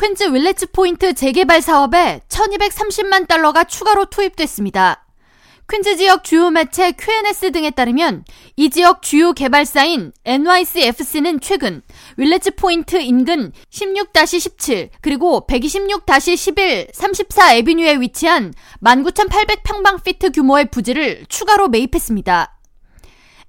퀸즈 윌레츠 포인트 재개발 사업에 1230만 달러가 추가로 투입됐습니다. 퀸즈 지역 주요 매체 QNS 등에 따르면 이 지역 주요 개발사인 NYCFC는 최근 윌레츠 포인트 인근 16-17 그리고 126-11 34 Avenue에 위치한 19,800평방피트 규모의 부지를 추가로 매입했습니다.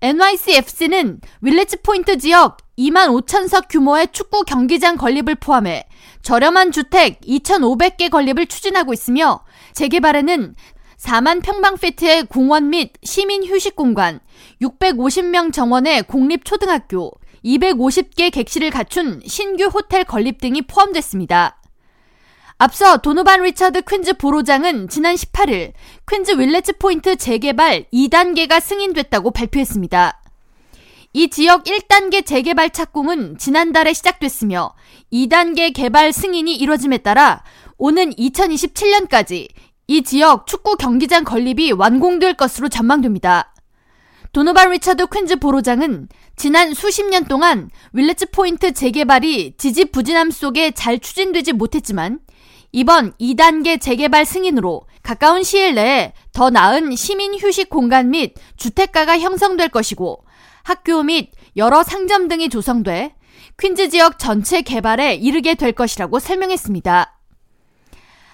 NYCFC는 윌레츠 포인트 지역 2만 5천석 규모의 축구 경기장 건립을 포함해 저렴한 주택 2,500개 건립을 추진하고 있으며 재개발에는 4만 평방피트의 공원 및 시민 휴식 공간, 650명 정원의 공립 초등학교, 250개 객실을 갖춘 신규 호텔 건립 등이 포함됐습니다. 앞서 도노반 리처드 퀸즈 보로장은 지난 18일 퀸즈 윌레츠 포인트 재개발 2단계가 승인됐다고 발표했습니다. 이 지역 1단계 재개발 착공은 지난달에 시작됐으며 2단계 개발 승인이 이뤄짐에 따라 오는 2027년까지 이 지역 축구 경기장 건립이 완공될 것으로 전망됩니다. 도노반 리처드 퀸즈 보로장은 지난 수십 년 동안 윌레츠 포인트 재개발이 지지부진함 속에 잘 추진되지 못했지만 이번 2단계 재개발 승인으로 가까운 시일 내에 더 나은 시민 휴식 공간 및 주택가가 형성될 것이고 학교 및 여러 상점 등이 조성돼 퀸즈 지역 전체 개발에 이르게 될 것이라고 설명했습니다.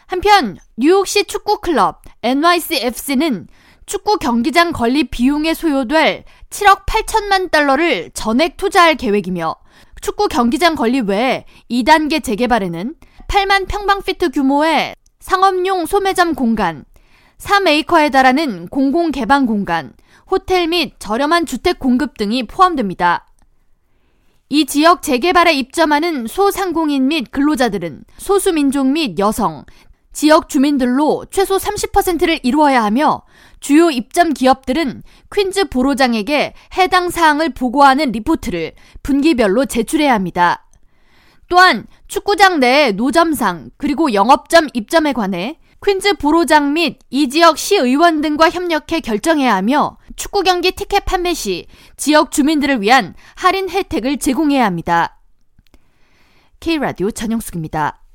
한편 뉴욕시 축구 클럽 NYCFC는 축구 경기장 건립 비용에 소요될 7억 8천만 달러를 전액 투자할 계획이며 축구 경기장 건립 외에 2단계 재개발에는 8만 평방피트 규모의 상업용 소매점 공간, 3에이커에 달하는 공공 개방 공간, 호텔 및 저렴한 주택 공급 등이 포함됩니다. 이 지역 재개발에 입점하는 소상공인 및 근로자들은 소수민족 및 여성, 지역 주민들로 최소 30%를 이루어야 하며 주요 입점 기업들은 퀸즈 보로장에게 해당 사항을 보고하는 리포트를 분기별로 제출해야 합니다. 또한 축구장 내 노점상 그리고 영업점 입점에 관해 퀸즈 보로장 및 이 지역 시의원 등과 협력해 결정해야 하며 축구 경기 티켓 판매 시 지역 주민들을 위한 할인 혜택을 제공해야 합니다. K라디오 전영숙입니다.